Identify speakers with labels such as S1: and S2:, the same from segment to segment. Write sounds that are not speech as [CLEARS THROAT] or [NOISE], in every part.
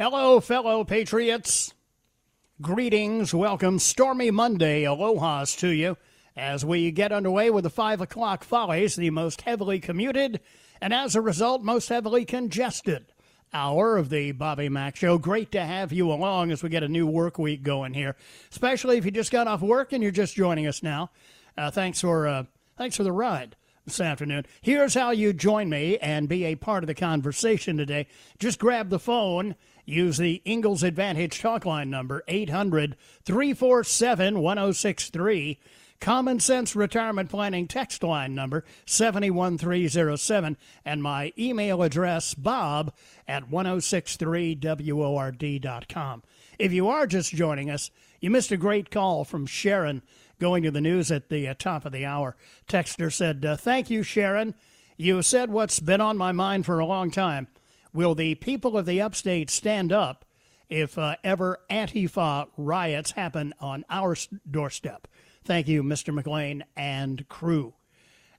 S1: Hello, fellow patriots. Greetings. Welcome. Stormy Monday. Aloha's to you as we get underway with the 5 o'clock follies, the most heavily commuted and as a result, most heavily congested hour of the Bobby Mack Show. Great to have you along as we get a new work week going here, especially if you just got off work and you're just joining us now. Uh, thanks for uh, thanks for the ride this afternoon. Here's how you join me and be a part of the conversation today. Just grab the phone. Use the Ingalls Advantage talk line number 800 347 1063. Common Sense Retirement Planning text line number 71307 and my email address bob at 1063word.com. If you are just joining us, you missed a great call from Sharon going to the news at the uh, top of the hour. Texter said, uh, Thank you, Sharon. You said what's been on my mind for a long time. Will the people of the upstate stand up if uh, ever Antifa riots happen on our doorstep? Thank you, Mr. McLean and crew.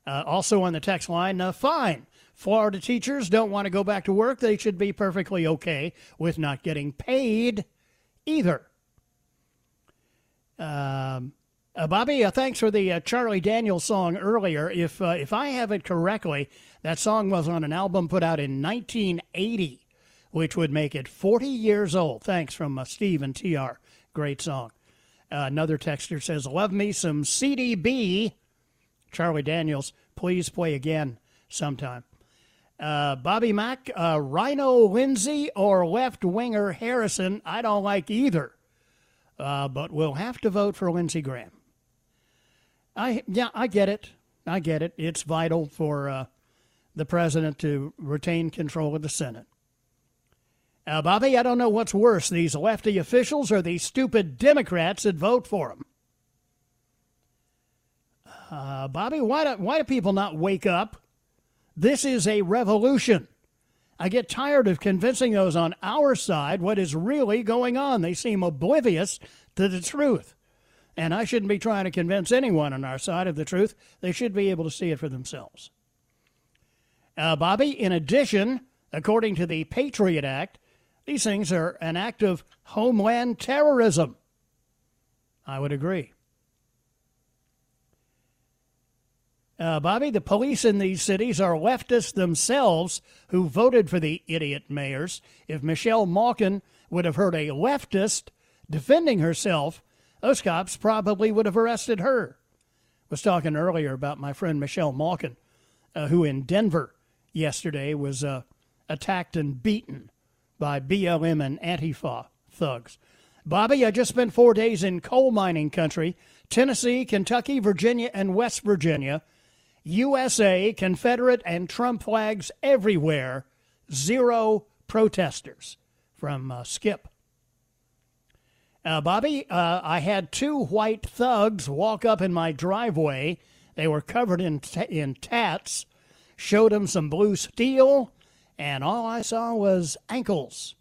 S1: Uh, also on the text line, uh, fine. Florida teachers don't want to go back to work. They should be perfectly okay with not getting paid either. Um, uh, Bobby, uh, thanks for the uh, Charlie Daniels song earlier. If uh, if I have it correctly, that song was on an album put out in 1980, which would make it 40 years old. Thanks from uh, Steve and TR. Great song. Uh, another texter says, "Love me some CDB." Charlie Daniels, please play again sometime. Bobby Mack, RINO Lindsey, or left winger Harrison. I don't like either, but we'll have to vote for Lindsey Graham. I yeah, I get it. I get it. It's vital for uh, the president to retain control of the Senate. Uh, Bobby, I don't know what's worse, these lefty officials or these stupid Democrats that vote for them. Uh, Bobby, why do, why do people not wake up? This is a revolution. I get tired of convincing those on our side what is really going on. They seem oblivious to the truth. And I shouldn't be trying to convince anyone on our side of the truth. They should be able to see it for themselves. Uh, Bobby, in addition, according to the Patriot Act, these things are an act of homeland terrorism. I would agree. Uh, Bobby, the police in these cities are leftists themselves who voted for the idiot mayors. If Michelle Malkin would have heard a leftist defending herself, those cops probably would have arrested her. Was talking earlier about my friend Michelle Malkin, uh, who in Denver yesterday was uh, attacked and beaten by BLM and Antifa thugs. Bobby, I just spent four days in coal mining country Tennessee, Kentucky, Virginia, and West Virginia. USA, Confederate, and Trump flags everywhere. Zero protesters. From uh, Skip. Uh, Bobby, uh, I had two white thugs walk up in my driveway. They were covered in, t- in tats. Showed them some blue steel, and all I saw was ankles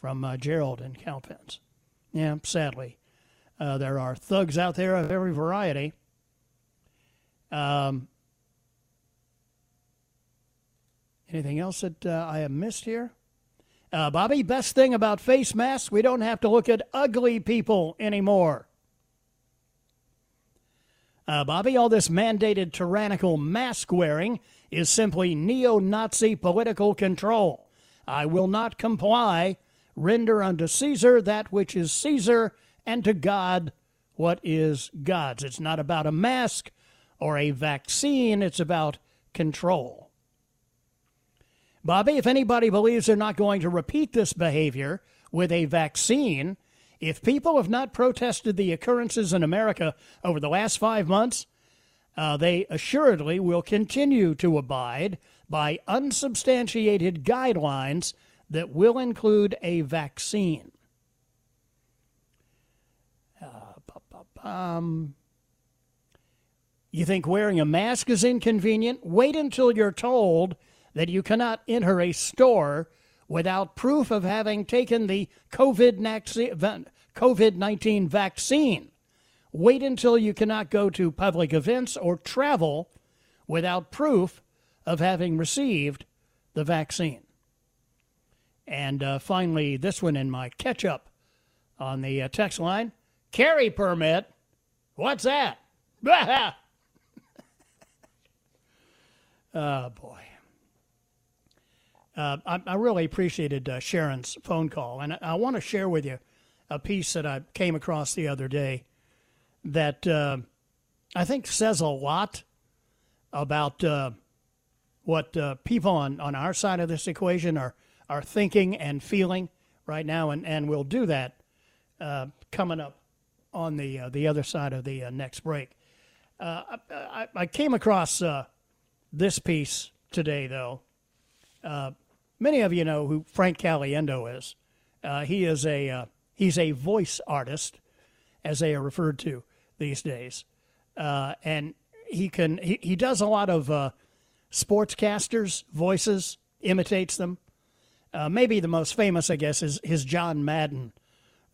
S1: from uh, Gerald and Cowpens. Yeah, sadly. Uh, there are thugs out there of every variety. Um, anything else that uh, I have missed here? Uh, Bobby, best thing about face masks, we don't have to look at ugly people anymore. Uh, Bobby, all this mandated tyrannical mask wearing is simply neo Nazi political control. I will not comply. Render unto Caesar that which is Caesar, and to God what is God's. It's not about a mask or a vaccine, it's about control. Bobby, if anybody believes they're not going to repeat this behavior with a vaccine, if people have not protested the occurrences in America over the last five months, uh, they assuredly will continue to abide by unsubstantiated guidelines that will include a vaccine. Uh, um, you think wearing a mask is inconvenient? Wait until you're told that you cannot enter a store without proof of having taken the COVID 19 vaccine. Wait until you cannot go to public events or travel without proof of having received the vaccine. And uh, finally, this one in my catch up on the uh, text line carry permit. What's that? [LAUGHS] oh, boy. Uh, I, I, really appreciated uh, Sharon's phone call, and I, I want to share with you a piece that I came across the other day that uh, I think says a lot about uh, what uh, people on, on our side of this equation are, are thinking and feeling right now, and, and we'll do that coming up on the the other side of the next break. I, I, came across this piece today, though. Uh, Many of you know who Frank Caliendo is. Uh, he is a uh, he's a voice artist, as they are referred to these days, uh, and he can he, he does a lot of uh, sportscasters' voices, imitates them. Uh, maybe the most famous, I guess, is his John Madden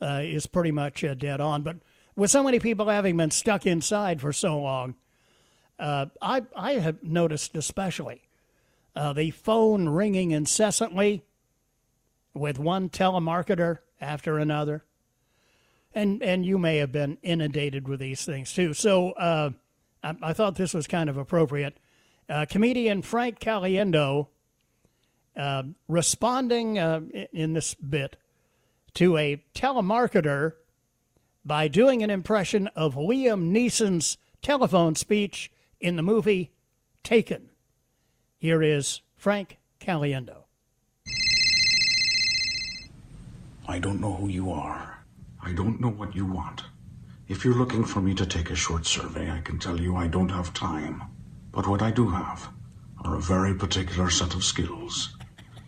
S1: uh, is pretty much dead on. But with so many people having been stuck inside for so long, I I have noticed especially uh, the phone ringing incessantly with one telemarketer after another. And, and you may have been inundated with these things too. So uh, I, I, thought this was kind of appropriate. Uh, comedian Frank Caliendo uh, responding uh, in this bit to a telemarketer by doing an impression of Liam Neeson's telephone speech in the movie Taken. Here is Frank Caliendo.
S2: I don't know who you are. I don't know what you want. If you're looking for me to take a short survey, I can tell you I don't have time. But what I do have are a very particular set of skills.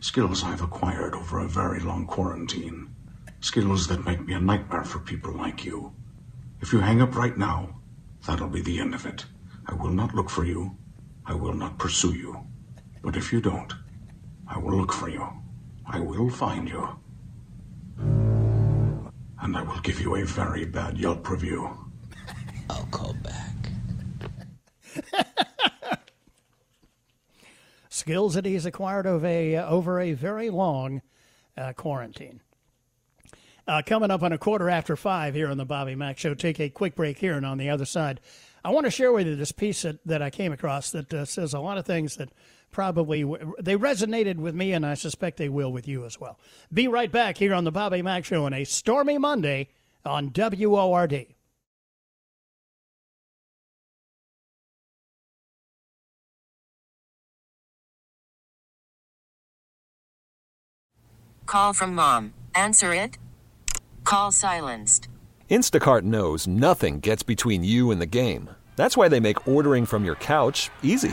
S2: Skills I've acquired over a very long quarantine. Skills that make me a nightmare for people like you. If you hang up right now, that'll be the end of it. I will not look for you. I will not pursue you. But if you don't, I will look for you. I will find you. And I will give you a very bad Yelp review.
S3: I'll call back. [LAUGHS]
S1: Skills that he's acquired over a, uh, over a very long uh, quarantine. Uh, coming up on a quarter after five here on the Bobby Mack Show. Take a quick break here, and on the other side, I want to share with you this piece that, that I came across that uh, says a lot of things that probably they resonated with me, and I suspect they will with you as well. Be right back here on the Bobby Mack Show on a stormy Monday on WORD.
S4: Call from mom. Answer it. Call silenced.
S5: Instacart knows nothing gets between you and the game. That's why they make ordering from your couch easy.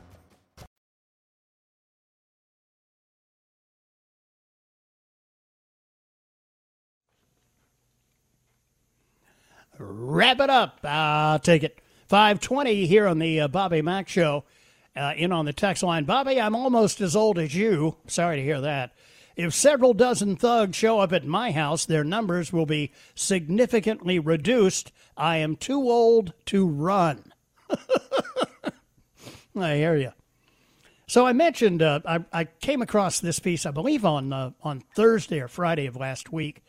S1: Wrap it up. I'll take it. 520 here on the uh, Bobby Mack Show. Uh, in on the text line. Bobby, I'm almost as old as you. Sorry to hear that. If several dozen thugs show up at my house, their numbers will be significantly reduced. I am too old to run. [LAUGHS] I hear you. So I mentioned uh, I, I, came across this piece, I believe, on uh, on Thursday or Friday of last week,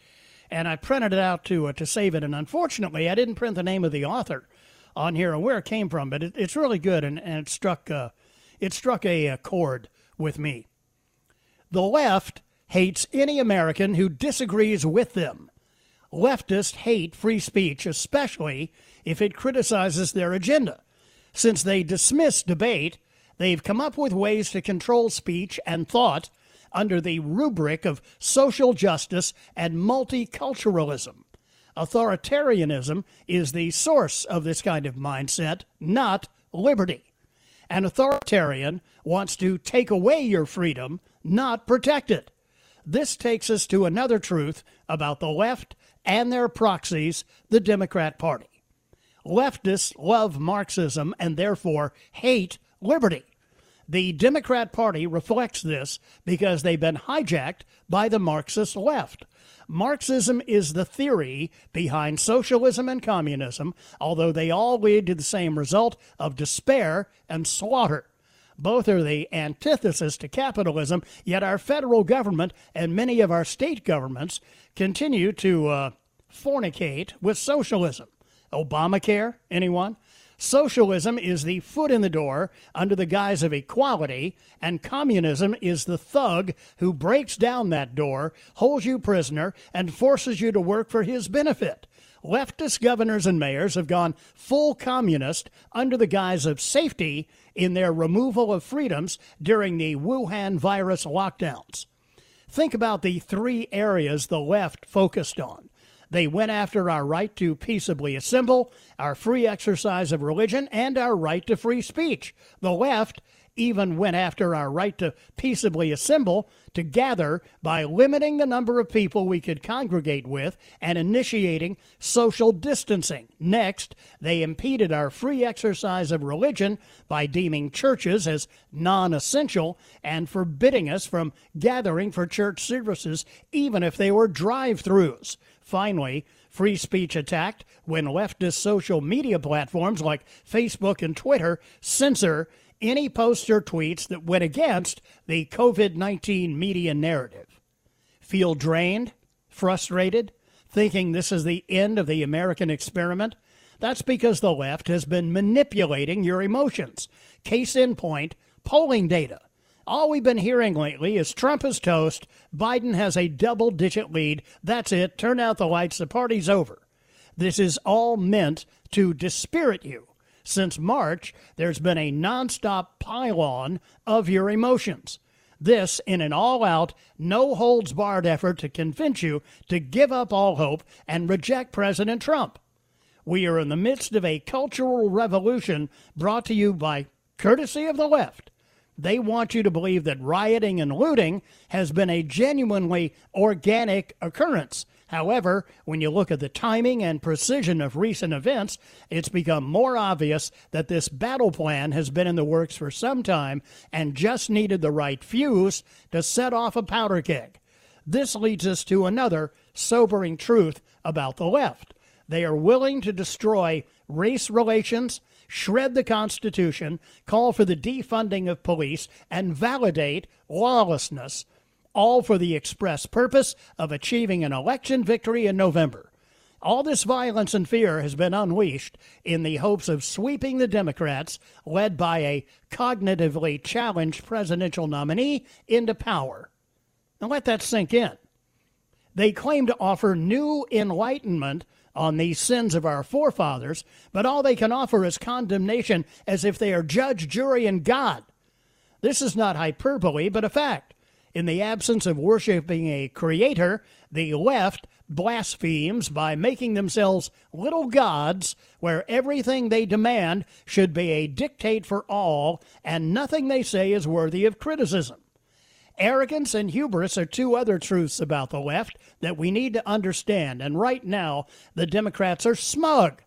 S1: and I printed it out to uh, to save it. And unfortunately, I didn't print the name of the author on here and where it came from, but it, it's really good, and, and it struck uh, it struck a, a chord with me. The left hates any American who disagrees with them. Leftists hate free speech, especially if it criticizes their agenda. Since they dismiss debate, they've come up with ways to control speech and thought under the rubric of social justice and multiculturalism. Authoritarianism is the source of this kind of mindset, not liberty. An authoritarian wants to take away your freedom, not protect it. This takes us to another truth about the left and their proxies, the Democrat Party. Leftists love Marxism and therefore hate liberty. The Democrat Party reflects this because they've been hijacked by the Marxist left. Marxism is the theory behind socialism and communism, although they all lead to the same result of despair and slaughter. Both are the antithesis to capitalism, yet our federal government and many of our state governments continue to uh, fornicate with socialism. Obamacare, anyone? Socialism is the foot in the door under the guise of equality, and communism is the thug who breaks down that door, holds you prisoner, and forces you to work for his benefit. Leftist governors and mayors have gone full communist under the guise of safety in their removal of freedoms during the Wuhan virus lockdowns. Think about the three areas the left focused on they went after our right to peaceably assemble, our free exercise of religion, and our right to free speech. The left even went after our right to peaceably assemble, to gather, by limiting the number of people we could congregate with and initiating social distancing. Next, they impeded our free exercise of religion by deeming churches as non essential and forbidding us from gathering for church services, even if they were drive throughs. Finally, free speech attacked when leftist social media platforms like Facebook and Twitter censor any posts or tweets that went against the COVID 19 media narrative. Feel drained, frustrated, thinking this is the end of the American experiment? That's because the left has been manipulating your emotions. Case in point, polling data. All we've been hearing lately is Trump is toast, Biden has a double digit lead. That's it. Turn out the lights. The party's over. This is all meant to dispirit you. Since March, there's been a nonstop pile-on of your emotions. This in an all out, no holds barred effort to convince you to give up all hope and reject President Trump. We are in the midst of a cultural revolution brought to you by courtesy of the left. They want you to believe that rioting and looting has been a genuinely organic occurrence. However, when you look at the timing and precision of recent events, it's become more obvious that this battle plan has been in the works for some time and just needed the right fuse to set off a powder keg. This leads us to another sobering truth about the left. They are willing to destroy race relations shred the Constitution, call for the defunding of police, and validate lawlessness, all for the express purpose of achieving an election victory in November. All this violence and fear has been unleashed in the hopes of sweeping the Democrats, led by a cognitively challenged presidential nominee, into power. Now let that sink in. They claim to offer new enlightenment on these sins of our forefathers, but all they can offer is condemnation as if they are judge, jury, and God. This is not hyperbole, but a fact. In the absence of worshiping a creator, the left blasphemes by making themselves little gods where everything they demand should be a dictate for all and nothing they say is worthy of criticism. Arrogance and hubris are two other truths about the left that we need to understand. And right now, the Democrats are smug.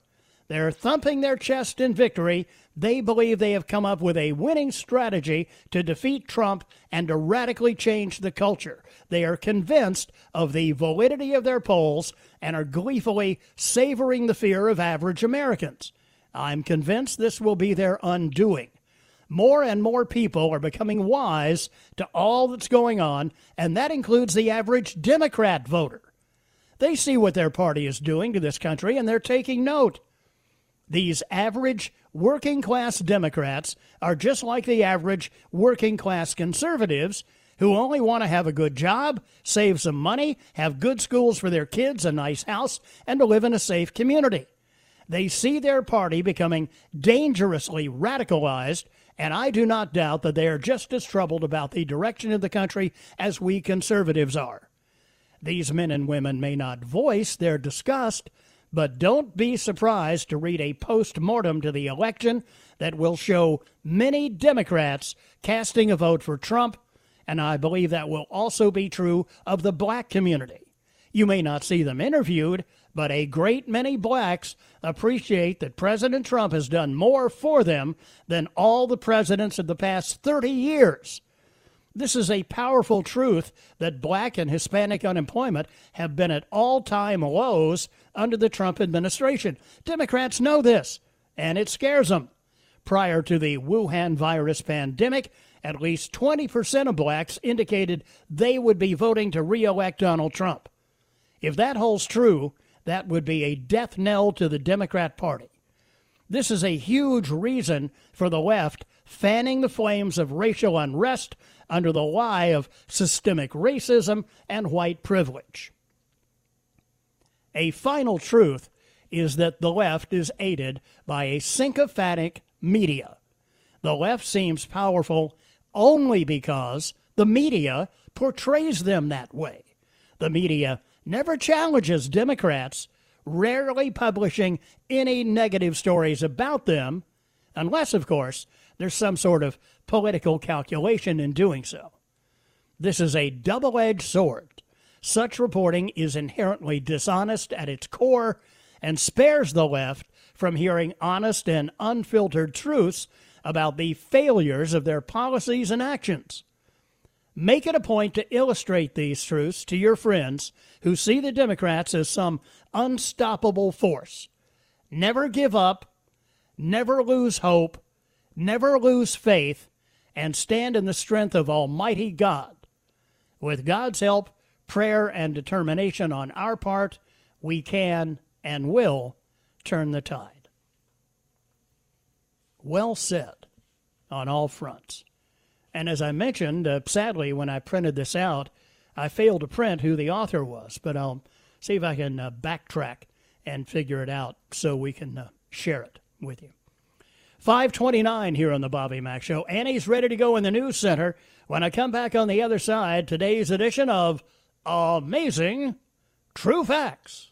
S1: They're thumping their chest in victory. They believe they have come up with a winning strategy to defeat Trump and to radically change the culture. They are convinced of the validity of their polls and are gleefully savoring the fear of average Americans. I'm convinced this will be their undoing. More and more people are becoming wise to all that's going on, and that includes the average Democrat voter. They see what their party is doing to this country, and they're taking note. These average working class Democrats are just like the average working class conservatives who only want to have a good job, save some money, have good schools for their kids, a nice house, and to live in a safe community. They see their party becoming dangerously radicalized and I do not doubt that they are just as troubled about the direction of the country as we conservatives are. These men and women may not voice their disgust, but don't be surprised to read a post mortem to the election that will show many Democrats casting a vote for Trump, and I believe that will also be true of the black community. You may not see them interviewed, but a great many blacks appreciate that President Trump has done more for them than all the presidents of the past 30 years. This is a powerful truth that black and Hispanic unemployment have been at all time lows under the Trump administration. Democrats know this, and it scares them. Prior to the Wuhan virus pandemic, at least 20% of blacks indicated they would be voting to re elect Donald Trump. If that holds true, that would be a death knell to the Democrat Party. This is a huge reason for the left fanning the flames of racial unrest under the lie of systemic racism and white privilege. A final truth is that the left is aided by a sycophantic media. The left seems powerful only because the media portrays them that way. The media never challenges Democrats, rarely publishing any negative stories about them, unless, of course, there's some sort of political calculation in doing so. This is a double edged sword. Such reporting is inherently dishonest at its core and spares the left from hearing honest and unfiltered truths about the failures of their policies and actions. Make it a point to illustrate these truths to your friends who see the Democrats as some unstoppable force. Never give up, never lose hope, never lose faith, and stand in the strength of Almighty God. With God's help, prayer, and determination on our part, we can and will turn the tide. Well said on all fronts. And as I mentioned, uh, sadly, when I printed this out, I failed to print who the author was, but I'll see if I can uh, backtrack and figure it out so we can uh, share it with you. 529 here on the Bobby Mack Show. Annie's ready to go in the news center. When I come back on the other side, today's edition of Amazing True Facts.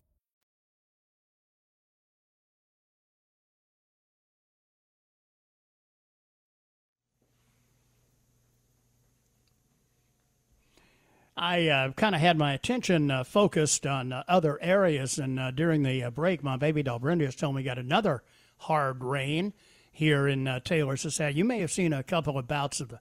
S1: I uh, kind of had my attention uh, focused on uh, other areas, and uh, during the uh, break, my baby doll Brenda just told me we got another hard rain here in uh, Taylor Society. You may have seen a couple of bouts of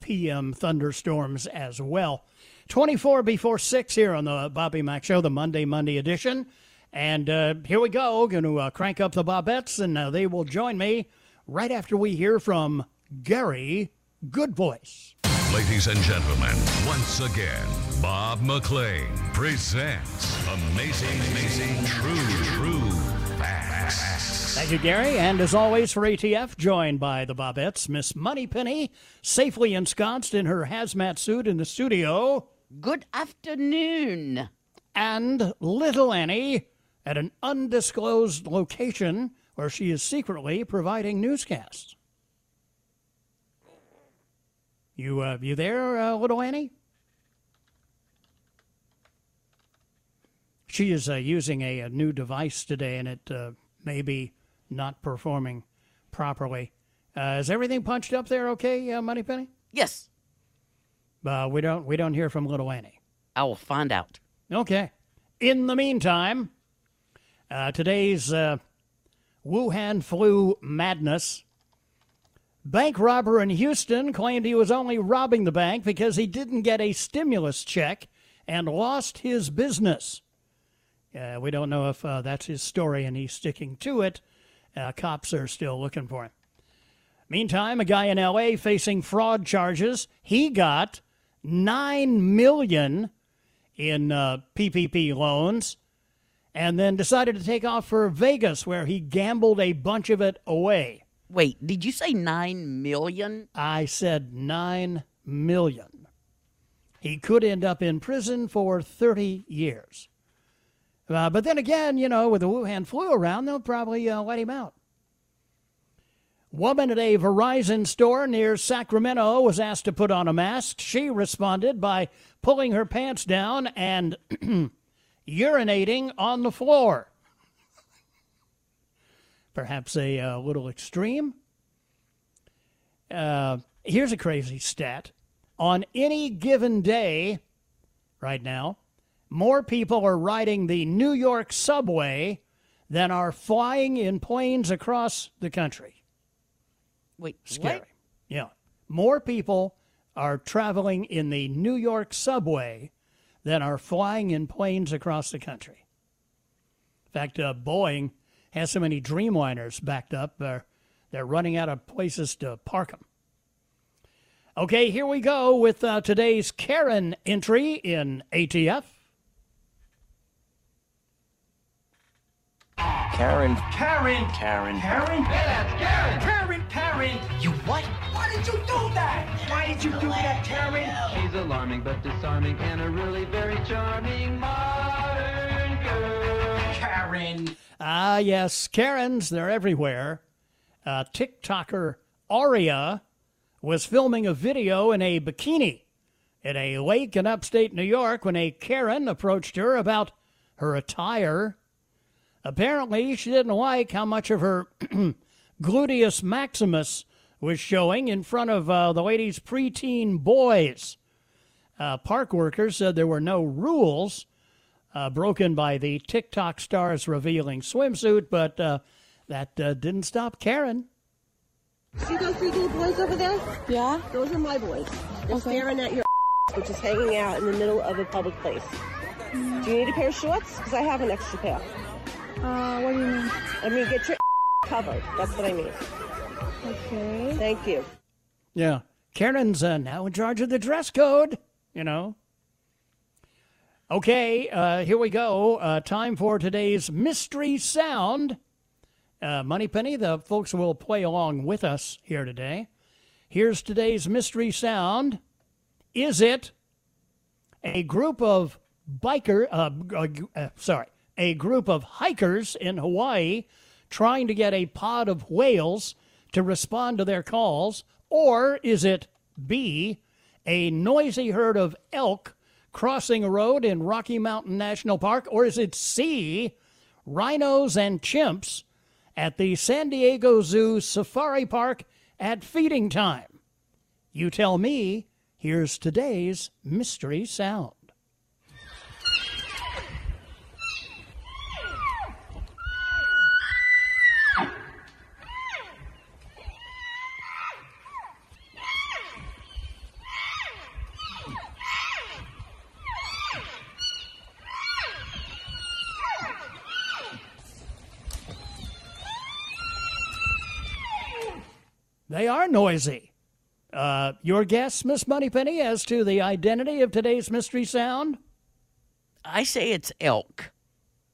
S1: PM thunderstorms as well. 24 before 6 here on the Bobby Mack Show, the Monday, Monday edition. And here we go. Going to crank up the Bobettes, and they will join me right after we hear from Gary Goodvoice.
S6: Ladies and gentlemen, once again, Bob McLean presents Amazing, Amazing, True, True Facts.
S1: Thank you, Gary. And as always for ATF, joined by the Bobettes, Miss Moneypenny, safely ensconced in her hazmat suit in the studio.
S7: Good afternoon.
S1: And Little Annie at an undisclosed location where she is secretly providing newscasts. You uh, you there, uh, little Annie? She is uh, using a, a, new device today, and it uh, may be not performing properly. Uh, is everything punched up there? Okay, uh, Moneypenny?
S7: Yes.
S1: we don't we don't hear from little Annie.
S7: I will find out.
S1: Okay. In the meantime, today's Wuhan flu madness Bank robber in Houston claimed he was only robbing the bank because he didn't get a stimulus check and lost his business. Uh, we don't know if uh, that's his story and he's sticking to it. Uh, cops are still looking for him. Meantime, a guy in LA facing fraud charges. He got nine million in PPP uh, loans, and then decided to take off for Vegas, where he gambled a bunch of it away.
S7: Wait, did you say nine million?
S1: I said nine million. He could end up in prison for 30 years. Uh, but then again, you know, with the Wuhan flu around, they'll probably uh, let him out. Woman at a Verizon store near Sacramento was asked to put on a mask. She responded by pulling her pants down and [CLEARS THROAT] urinating on the floor perhaps a uh, little extreme. Uh, here's a crazy stat. On any given day, right now, more people are riding the New York subway than are flying in planes across the country.
S7: Wait,
S1: scary.
S7: What?
S1: Yeah. More people are traveling in the New York subway than are flying in planes across the country. In fact, uh, Boeing has so many Dreamliners backed up, uh, they're running out of places to park them. Okay, here we go with uh, today's Karen entry in ATF.
S8: Karen.
S9: Karen.
S8: Karen.
S9: Karen.
S8: Yeah,
S9: Karen. Karen. Karen.
S8: You what?
S9: Why did you do that? Why did you do that, Karen?
S10: She's alarming but disarming and a really very charming modern girl.
S9: Karen.
S1: Ah, yes, Karens, they're everywhere. Uh, TikToker Aria was filming a video in a bikini at a lake in upstate New York when a Karen approached her about her attire. Apparently, she didn't like how much of her [CLEARS THROAT] gluteus maximus was showing in front of uh, the lady's preteen boys. Uh, park workers said there were no rules uh, broken by the TikTok star's revealing swimsuit, but uh, that uh, didn't stop Karen.
S11: See those three little boys over there?
S12: Yeah?
S11: Those are my boys. They're okay. staring at your [LAUGHS] which is hanging out in the middle of a public place. Mm. Do you need a pair of shorts? Because I have an extra pair.
S12: Uh, what do you mean?
S11: I mean, get your [LAUGHS] covered. That's what I mean.
S12: Okay.
S11: Thank you.
S1: Yeah. Karen's uh, now in charge of the dress code, you know. Okay, uh, here we go. Uh, time for today's mystery sound. Uh, Moneypenny, the folks will play along with us here today. Here's today's mystery sound. Is it a group of biker, uh, uh, uh, sorry, a group of hikers in Hawaii trying to get a pod of whales to respond to their calls? Or is it B, a noisy herd of elk crossing a road in Rocky Mountain National Park? Or is it C, rhinos and chimps at the San Diego Zoo Safari Park at feeding time? You tell me. Here's today's mystery sound. They are noisy. Uh, your guess, Miss Moneypenny, as to the identity of today's mystery sound?
S7: I say it's elk.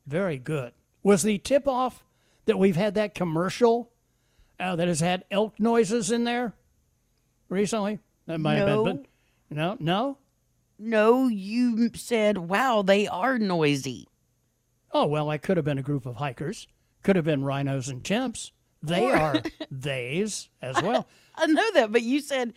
S1: Very good. Was the tip off that we've had that commercial uh, that has had elk noises in there recently? That might have
S7: No.
S1: been. But no, no.
S7: No, you said, wow, they are noisy.
S1: Oh well, I could have been a group of hikers. Could have been rhinos and chimps. They
S7: Or-
S1: are [LAUGHS] theys as well.
S7: I know that, but you said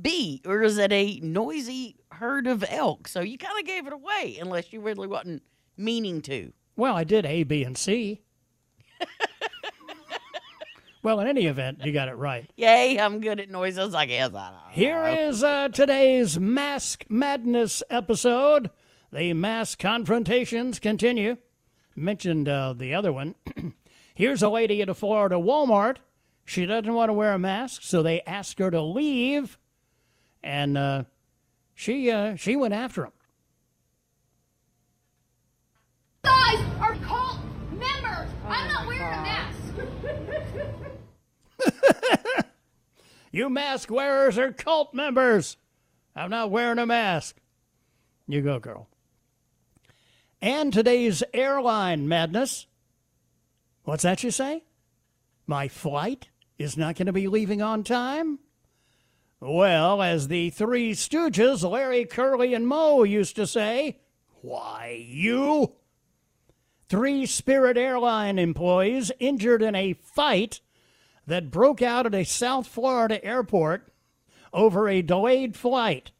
S7: B, or is it a noisy herd of elk? So you kind of gave it away, unless you really wasn't meaning to.
S1: Well, I did A, B, and C. well, in any event, you got it right.
S7: Yay, I'm good at noises, I guess. I don't
S1: Here is uh, today's Mask Madness episode. The mask confrontations continue. Mentioned uh, the other one. [CLEARS THROAT] Here's a lady at a Florida Walmart. She doesn't want to wear a mask, so they ask her to leave, and uh, she uh, she went after him.
S8: guys are cult members. I'm not wearing a mask. [LAUGHS]
S1: You mask wearers are cult members. I'm not wearing a mask. You go, girl. And today's airline madness. What's that you say? My flight is not going to be leaving on time? Well, as the three stooges, Larry, Curly, and Moe used to say, why, you? Three Spirit Airline employees injured in a fight that broke out at a South Florida airport over a delayed flight.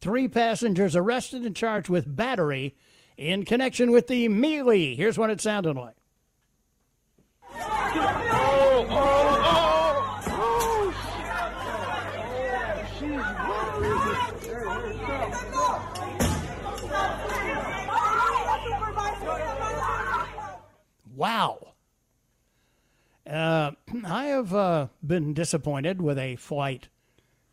S1: Three passengers arrested and charged with battery in connection with the melee. Here's what it sounded like. Wow. Uh, [CLEARS THROAT] I have uh, been disappointed with a flight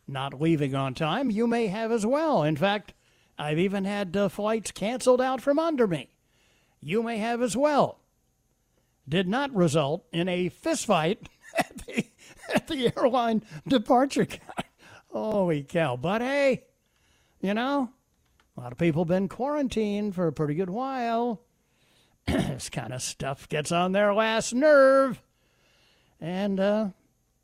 S1: not leaving on time. You may have as well. In fact, I've even had uh, flights canceled out from under me. You may have as well. Did not result in a fistfight [LAUGHS] at the, at the airline departure counter. Holy cow. But hey, you know, a lot of people been quarantined for a pretty good while. [CLEARS THROAT] this kind of stuff gets on their last nerve. And uh,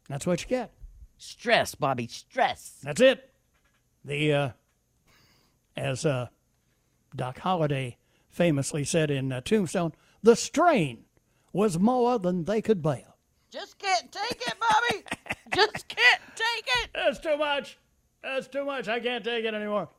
S1: that's what you get.
S7: Stress, Bobby, stress.
S1: That's it. The uh, as uh, Doc Holliday famously said in uh, Tombstone, the strain was more than they could bear.
S7: Just can't take it, Bobby. [LAUGHS] Just can't take it.
S1: That's too much. That's too much. I can't take it anymore. [LAUGHS]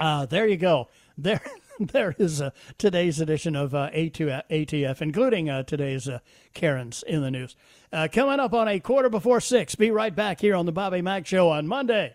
S1: Uh, there you go. There, [LAUGHS] there is uh, today's edition of uh, A2 ATF, including uh, today's uh, Karens in the news. Uh, coming up on a quarter before six. Be right back here on the Bobby Mack Show on Monday.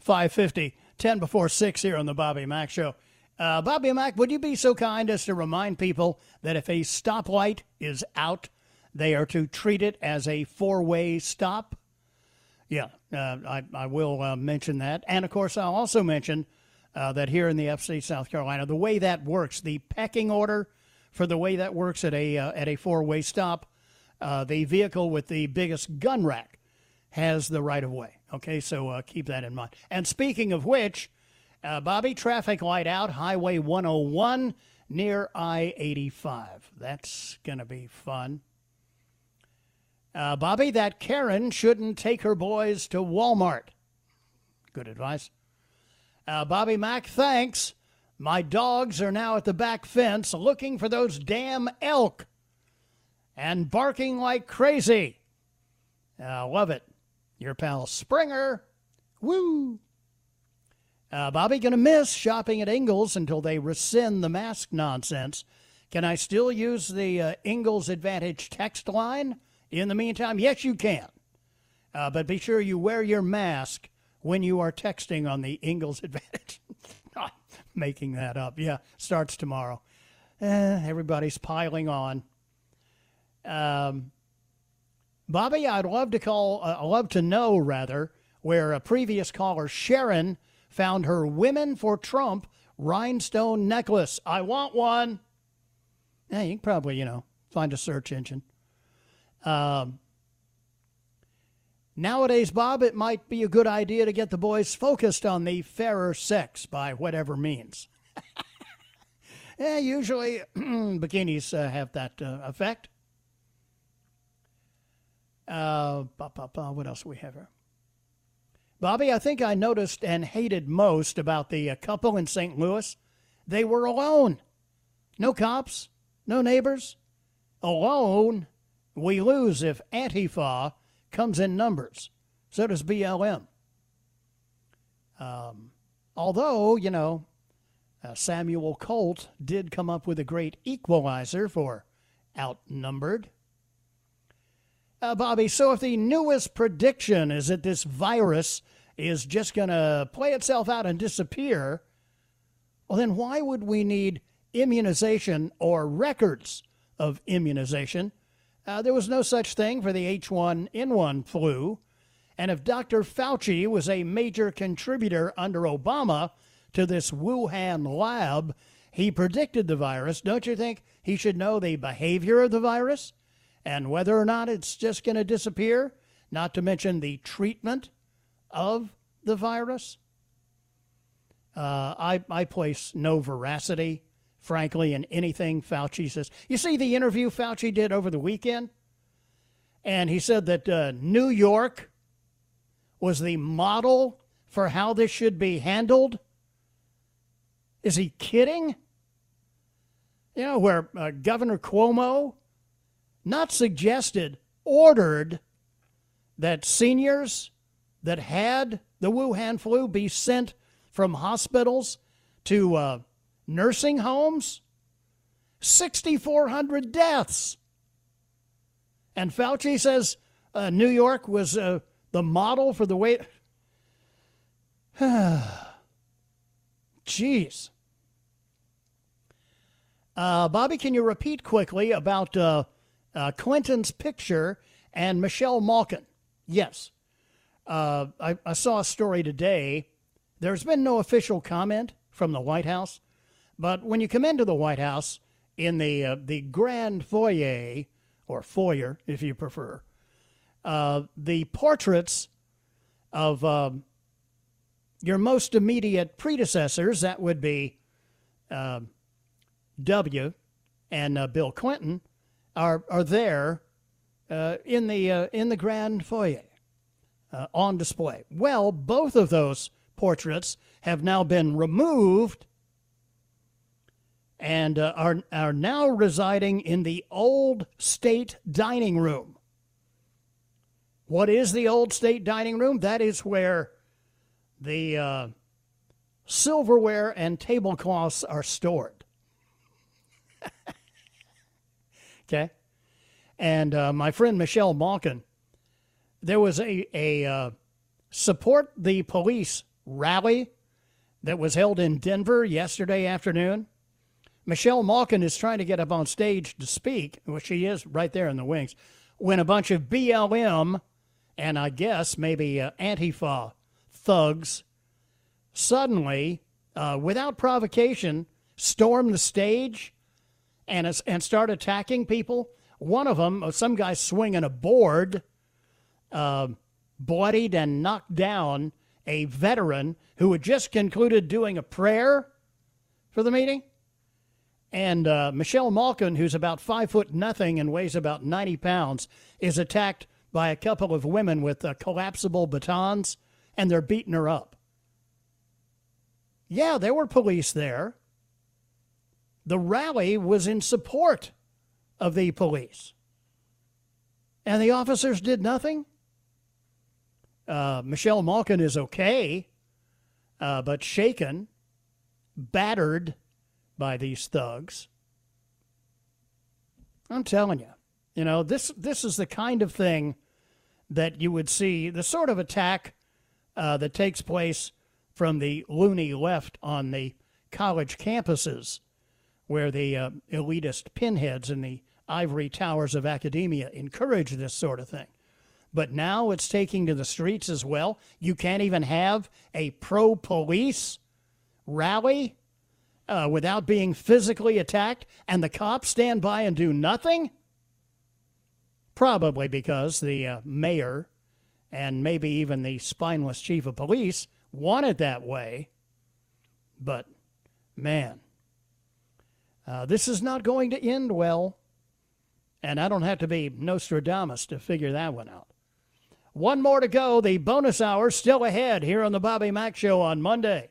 S1: Five fifty, ten before six here on the Bobby Mack Show. Uh, Bobby Mack, would you be so kind as to remind people that if a stoplight is out, they are to treat it as a four-way stop? Yeah, uh, I, I will uh, mention that. And of course, I'll also mention uh, that here in the FC South Carolina, the way that works, the pecking order for the way that works at a, uh, at a four way stop, uh, the vehicle with the biggest gun rack has the right of way. Okay, so uh, keep that in mind. And speaking of which, Bobby, traffic light out, Highway 101 near I 85. That's going to be fun. Uh, Bobby, that Karen shouldn't take her boys to Walmart. Good advice. Uh, Bobby Mack, thanks. My dogs are now at the back fence looking for those damn elk and barking like crazy. Uh, love it. Your pal Springer. Woo. Uh, Bobby, gonna miss shopping at Ingles until they rescind the mask nonsense. Can I still use the uh, Ingles Advantage text line? In the meantime, yes, you can. Uh, but be sure you wear your mask when you are texting on the Ingles [LAUGHS] Advantage. Not making that up. Yeah, starts tomorrow. Eh, everybody's piling on. Um, Bobby, I'd love to call, uh, love to know rather, where a previous caller, Sharon, found her Women for Trump rhinestone necklace. I want one. Yeah, you can probably, you know, find a search engine. Um, nowadays, Bob, it might be a good idea to get the boys focused on the fairer sex by whatever means. [LAUGHS] yeah, usually [CLEARS THROAT] bikinis uh, have that uh, effect. Uh, what else do we have here? Bobby, I think I noticed and hated most about the uh, couple in St. Louis. They were alone. No cops, no neighbors. Alone we lose if Antifa comes in numbers. So does BLM. Um, although, you know, uh, Samuel Colt did come up with a great equalizer for outnumbered. Uh, Bobby, so if the newest prediction is that this virus is just going to play itself out and disappear, well, then why would we need immunization or records of immunization uh, there was no such thing for the H1N1 flu. And if Dr. Fauci was a major contributor under Obama to this Wuhan lab, he predicted the virus. Don't you think he should know the behavior of the virus and whether or not it's just going to disappear? Not to mention the treatment of the virus. Uh, I, I place no veracity frankly, in anything Fauci says. You see the interview Fauci did over the weekend? And he said that uh, New York was the model for how this should be handled. Is he kidding? You know, where uh, Governor Cuomo not suggested, ordered that seniors that had the Wuhan flu be sent from hospitals to uh, nursing homes, 6,400 deaths. And Fauci says uh, New York was uh, the model for the way. [SIGHS] Jeez. Uh, Bobby, can you repeat quickly about uh, picture and Michelle Malkin? Yes. Uh, I, I saw a story today. There's been no official comment from the White House but when you come into the White House in the uh, the grand foyer or foyer, if you prefer, uh, the portraits of um, your most immediate predecessors, that would be uh, W and uh, Bill Clinton, are are there uh, in the uh, in the grand foyer on display. Well, both of those portraits have now been removed and uh, are, are now residing in the old state dining room. What is the old state dining room? That is where the uh, silverware and tablecloths are stored. [LAUGHS] okay. And uh, my friend Michelle Malkin, there was a, a uh, support the police rally that was held in Denver yesterday afternoon. Michelle Malkin is trying to get up on stage to speak, well, she is right there in the wings, when a bunch of BLM and I guess maybe uh, Antifa thugs suddenly, uh, without provocation, storm the stage and, and start attacking people. One of them, uh, some guy swinging a board, uh, bloodied and knocked down a veteran who had just concluded doing a prayer for the meeting. And uh, Michelle Malkin, who's about five foot nothing and weighs about 90 pounds, is attacked by a couple of women with uh, collapsible batons, and they're beating her up. Yeah, there were police there. The rally was in support of the police. And the officers did nothing? Uh, Michelle Malkin is okay, uh, but shaken, battered by these thugs. I'm telling you, you know this this is the kind of thing that you would see, the sort of attack uh, that takes place from the loony left on the college campuses, where the uh, elitist pinheads in the ivory towers of academia encourage this sort of thing. But now it's taking to the streets as well. You can't even have a pro police rally uh, without being physically attacked, and the cops stand by and do nothing? Probably because the uh, mayor and maybe even the spineless chief of police want it that way. But, man, uh, this is not going to end well. And I don't have to be Nostradamus to figure that one out. One more to go. The bonus hour still ahead here on the Bobby Mack Show on Monday.